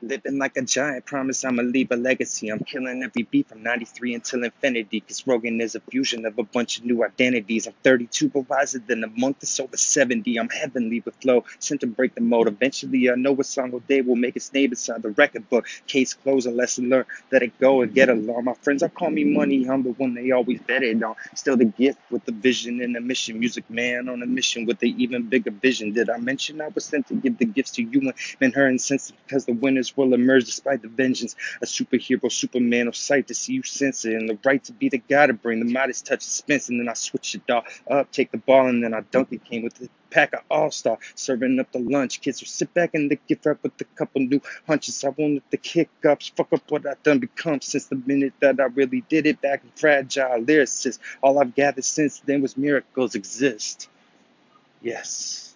Living like a giant, promise I'ma leave a legacy. I'm killing every beat from 93 until infinity. Cause Rogan is a fusion of a bunch of new identities. I'm 32, but wiser than a monk that's over 70. I'm heavenly with flow, sent to break the mold. Eventually, I know a song all day will make its name inside the record book. Case closed, a lesson learned. Let it go and get along. My friends all call me money. I'm the one they always betted on. Still the gift with the vision and the mission. Music man on a mission with the even bigger vision. Did I mention I was sent to give the gifts to you and, her? and insensitive because the winners will emerge despite the vengeance. A superhero, Superman of sight to see you censor, and the right to be the guy to bring the modest touch of Spence. And then I switch it all up, take the ball, and then I dunk it. Came with the pack of all star, serving up the lunch. Kids will sit back and they gift wrap with a couple new hunches. I wanted the kick ups, fuck up what I done become since the minute that I really did it back in fragile lyricist. All I've gathered since then was miracles exist. Yes.